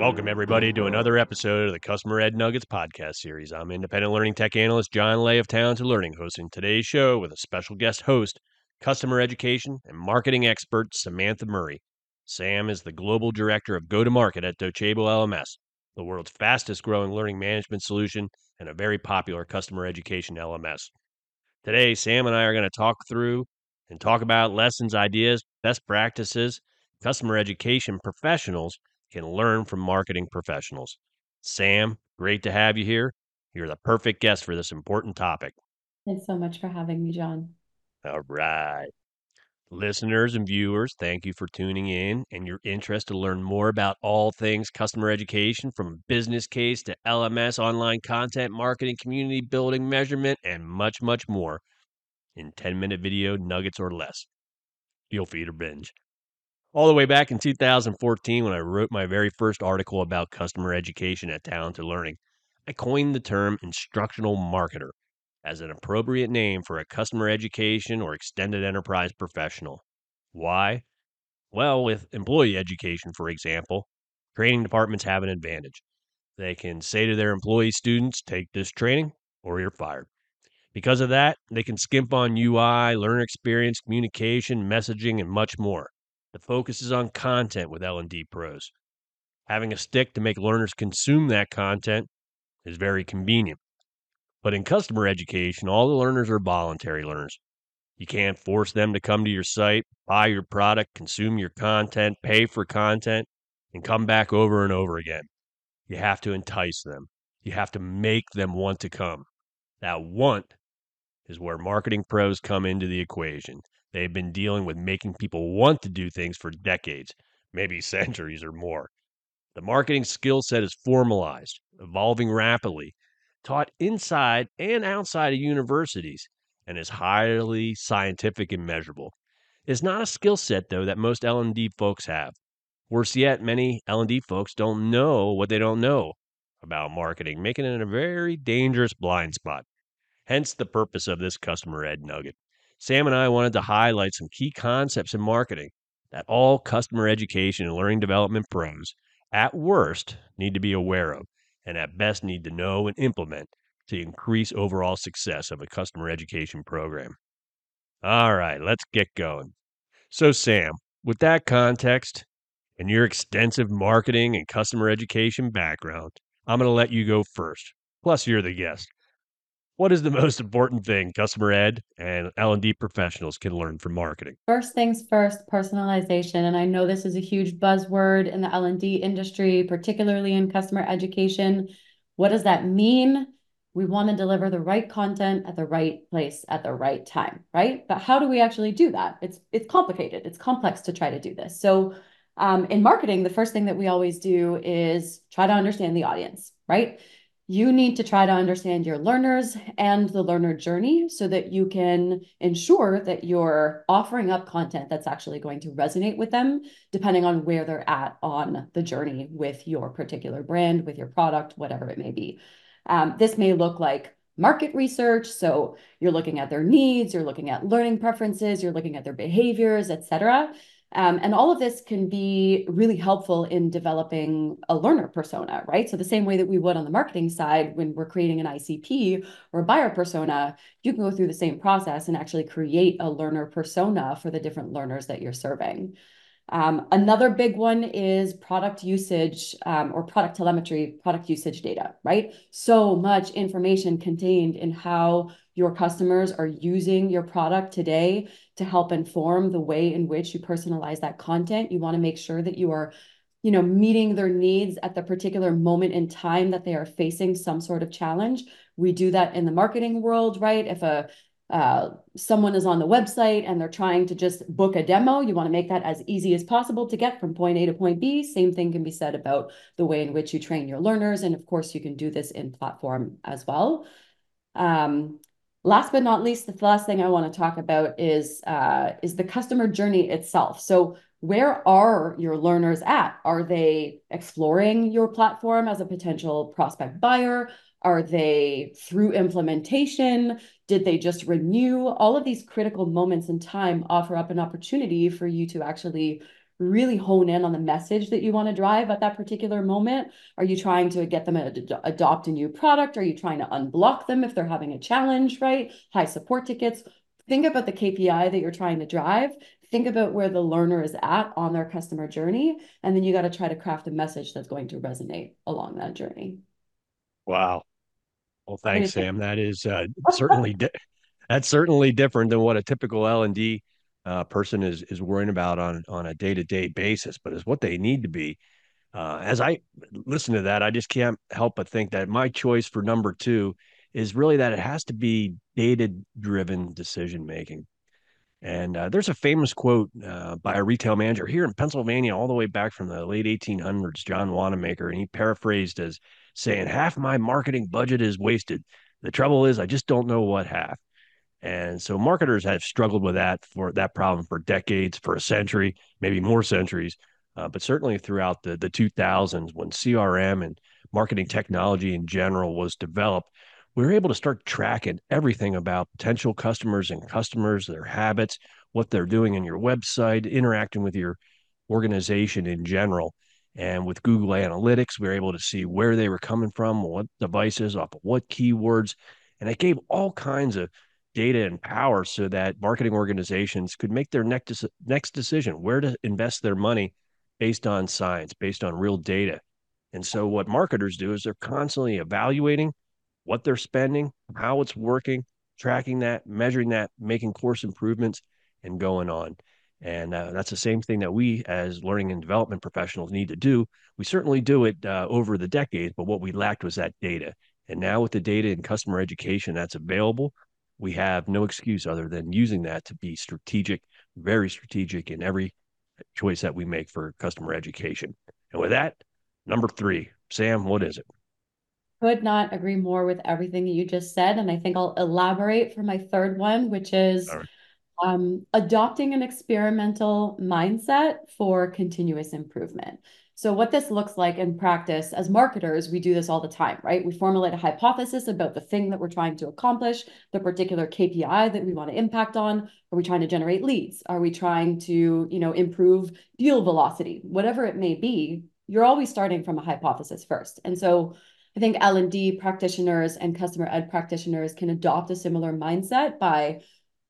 Welcome, everybody, to another episode of the Customer Ed Nuggets podcast series. I'm independent learning tech analyst John Leh of Talented Learning, hosting today's show with a special guest host, customer education and marketing expert Samantha Murray. Sam is the global director of go to market at Docebo LMS, the world's fastest growing learning management solution and a very popular customer education LMS. Today, Sam and I are going to talk through and talk about lessons, ideas, best practices, customer education professionals can learn from marketing professionals. Sam, great to have you here. You're the perfect guest for this important topic. Thanks so much for having me, John. All right. Listeners and viewers, thank you for tuning in and your interest to learn more about all things customer education from business case to LMS, online content marketing, community building, measurement, and much, much more in 10 minute video nuggets or less. You'll feed or binge all the way back in 2014 when I wrote my very first article about customer education at Talented Learning. I coined the term instructional marketer as an appropriate name for a customer education or extended enterprise professional. Why? Well, with employee education, for example, training departments have an advantage. They can say to their employee students, take this training or you're fired. Because of that, they can skimp on UI, learner experience, communication, messaging, and much more. The focus is on content with L&D pros. Having a stick to make learners consume that content is very convenient. But in customer education, all the learners are voluntary learners. You can't force them to come to your site, buy your product, consume your content, pay for content, and come back over and over again. You have to entice them. You have to make them want to come. That want is where marketing pros come into the equation. They've been dealing with making people want to do things for decades, maybe centuries or more. The marketing skill set is formalized, evolving rapidly, taught inside and outside of universities, and is highly scientific and measurable. It's not a skill set though that most L&D folks have. Worse yet, many L&D folks don't know what they don't know about marketing, making it a very dangerous blind spot. Hence the purpose of this customer ed nugget. Sam and I wanted to highlight some key concepts in marketing that all customer education and learning development pros, at worst, need to be aware of, and at best need to know and implement to increase overall success of a customer education program. All right, let's get going. So, Sam, with that context and your extensive marketing and customer education background, I'm going to let you go first. Plus, you're the guest what is the most important thing customer ed and l&d professionals can learn from marketing? First things first personalization and i know this is a huge buzzword in the l&d industry particularly in customer education. What does that mean? We want to deliver the right content at the right place at the right time right? But how do we actually do that? It's it's complicated. It's complex to try to do this. So um, in marketing the first thing that we always do is try to understand the audience right you need to try to understand your learners and the learner journey so that you can ensure that you're offering up content that's actually going to resonate with them, depending on where they're at on the journey with your particular brand, with your product, whatever it may be. Um, this may look like market research. So you're looking at their needs, you're looking at learning preferences, you're looking at their behaviors, et cetera. Um, and all of this can be really helpful in developing a learner persona, right? So the same way that we would on the marketing side when we're creating an ICP or a buyer persona, you can go through the same process and actually create a learner persona for the different learners that you're serving. Um, another big one is product usage um, or product telemetry, product usage data, right? So much information contained in how your customers are using your product today to help inform the way in which you personalize that content. You want to make sure that you are you know meeting their needs at the particular moment in time that they are facing some sort of challenge we do that in the marketing world right if a uh, someone is on the website and they're trying to just book a demo, you want to make that as easy as possible to get from point A to point B. Same thing can be said about the way in which you train your learners. And of course, you can do this in platform as well. Um, last but not least, the last thing I want to talk about is, uh, is the customer journey itself. So where are your learners at? Are they exploring your platform as a potential prospect buyer? Are they through implementation? Did they just renew? All of these critical moments in time offer up an opportunity for you to actually really hone in on the message that you want to drive at that particular moment. Are you trying to get them to adopt a new product? Are you trying to unblock them if they're having a challenge, right? High support tickets. Think about the KPI that you're trying to drive. Think about where the learner is at on their customer journey. And then you got to try to craft a message that's going to resonate along that journey. Wow. Well, thanks, Sam. That is uh, certainly di- that's certainly different than what a typical L and D uh, person is is worrying about on on a day to day basis, but is what they need to be. Uh, as I listen to that, I just can't help but think that my choice for number two is really that it has to be data driven decision making. And uh, there's a famous quote uh, by a retail manager here in Pennsylvania, all the way back from the late 1800s, John Wanamaker, and he paraphrased as saying, "Half my marketing budget is wasted. The trouble is, I just don't know what half." And so marketers have struggled with that for that problem for decades, for a century, maybe more centuries, uh, but certainly throughout the the 2000s when CRM and marketing technology in general was developed we were able to start tracking everything about potential customers and customers, their habits, what they're doing in your website, interacting with your organization in general. And with Google Analytics, we were able to see where they were coming from, what devices, off of what keywords. And it gave all kinds of data and power so that marketing organizations could make their next, next decision where to invest their money based on science, based on real data. And so, what marketers do is they're constantly evaluating what they're spending, how it's working, tracking that, measuring that, making course improvements, and going on. And uh, that's the same thing that we, as learning and development professionals, need to do. We certainly do it uh, over the decades, but what we lacked was that data. And now, with the data and customer education that's available, we have no excuse other than using that to be strategic, very strategic in every choice that we make for customer education. And with that, number three, Sam, what is it? Could not agree more with everything you just said. And I think I'll elaborate for my third one, which is right. um, adopting an experimental mindset for continuous improvement. So, what this looks like in practice as marketers, we do this all the time, right? We formulate a hypothesis about the thing that we're trying to accomplish, the particular KPI that we want to impact on. Are we trying to generate leads? Are we trying to, you know, improve deal velocity? Whatever it may be, you're always starting from a hypothesis first. And so, I think L&D practitioners and customer ed practitioners can adopt a similar mindset by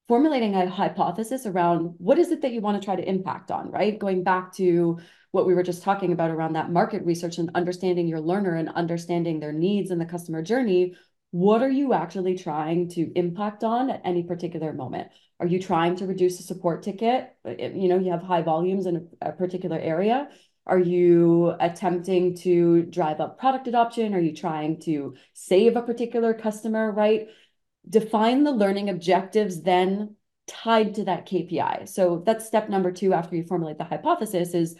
formulating a hypothesis around what is it that you want to try to impact on, right? Going back to what we were just talking about around that market research and understanding your learner and understanding their needs and the customer journey. What are you actually trying to impact on at any particular moment? Are you trying to reduce a support ticket? You know, you have high volumes in a, a particular area. Are you attempting to drive up product adoption? Are you trying to save a particular customer, right? Define the learning objectives then tied to that KPI. So that's step number two after you formulate the hypothesis is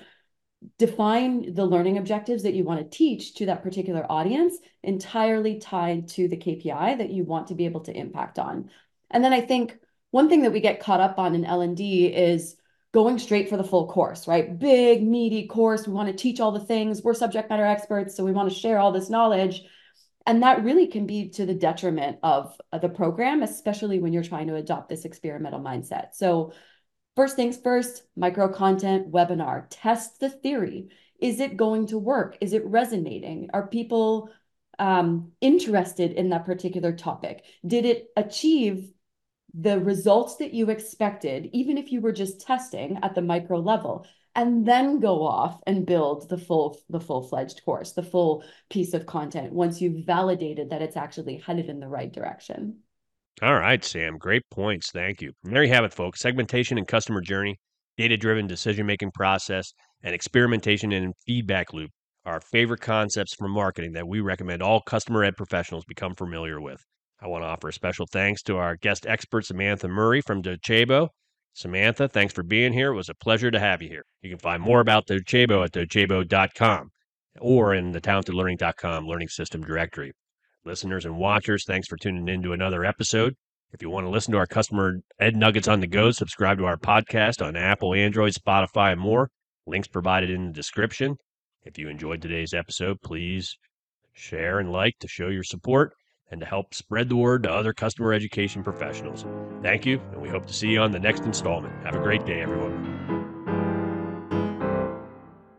define the learning objectives that you want to teach to that particular audience entirely tied to the KPI that you want to be able to impact on. And then I think one thing that we get caught up on in L&D is going straight for the full course, right? Big, meaty course. We want to teach all the things. We're subject matter experts, so we want to share all this knowledge. And that really can be to the detriment of the program, especially when you're trying to adopt this experimental mindset. So, first things first, micro content webinar, test the theory. Is it going to work? Is it resonating? Are people um, interested in that particular topic? Did it achieve the results that you expected, even if you were just testing at the micro level, and then go off and build the full the full-fledged course, the full piece of content once you've validated that it's actually headed in the right direction. All right, Sam, great points. Thank you. And there you have it, folks. Segmentation and customer journey, data-driven decision-making process, and experimentation and feedback loop are favorite concepts from marketing that we recommend all customer ed professionals become familiar with. I want to offer a special thanks to our guest expert, Samantha Murray from Docebo. Samantha, thanks for being here. It was a pleasure to have you here. You can find more about Docebo at docebo.com or in the talentedlearning.com learning system directory. Listeners and watchers, thanks for tuning in to another episode. If you want to listen to our customer ed nuggets on the go, subscribe to our podcast on Apple, Android, Spotify, and more. Links provided in the description. If you enjoyed today's episode, please share and like to show your support and to help spread the word to other customer education professionals. Thank you, and we hope to see you on the next installment. Have a great day, everyone.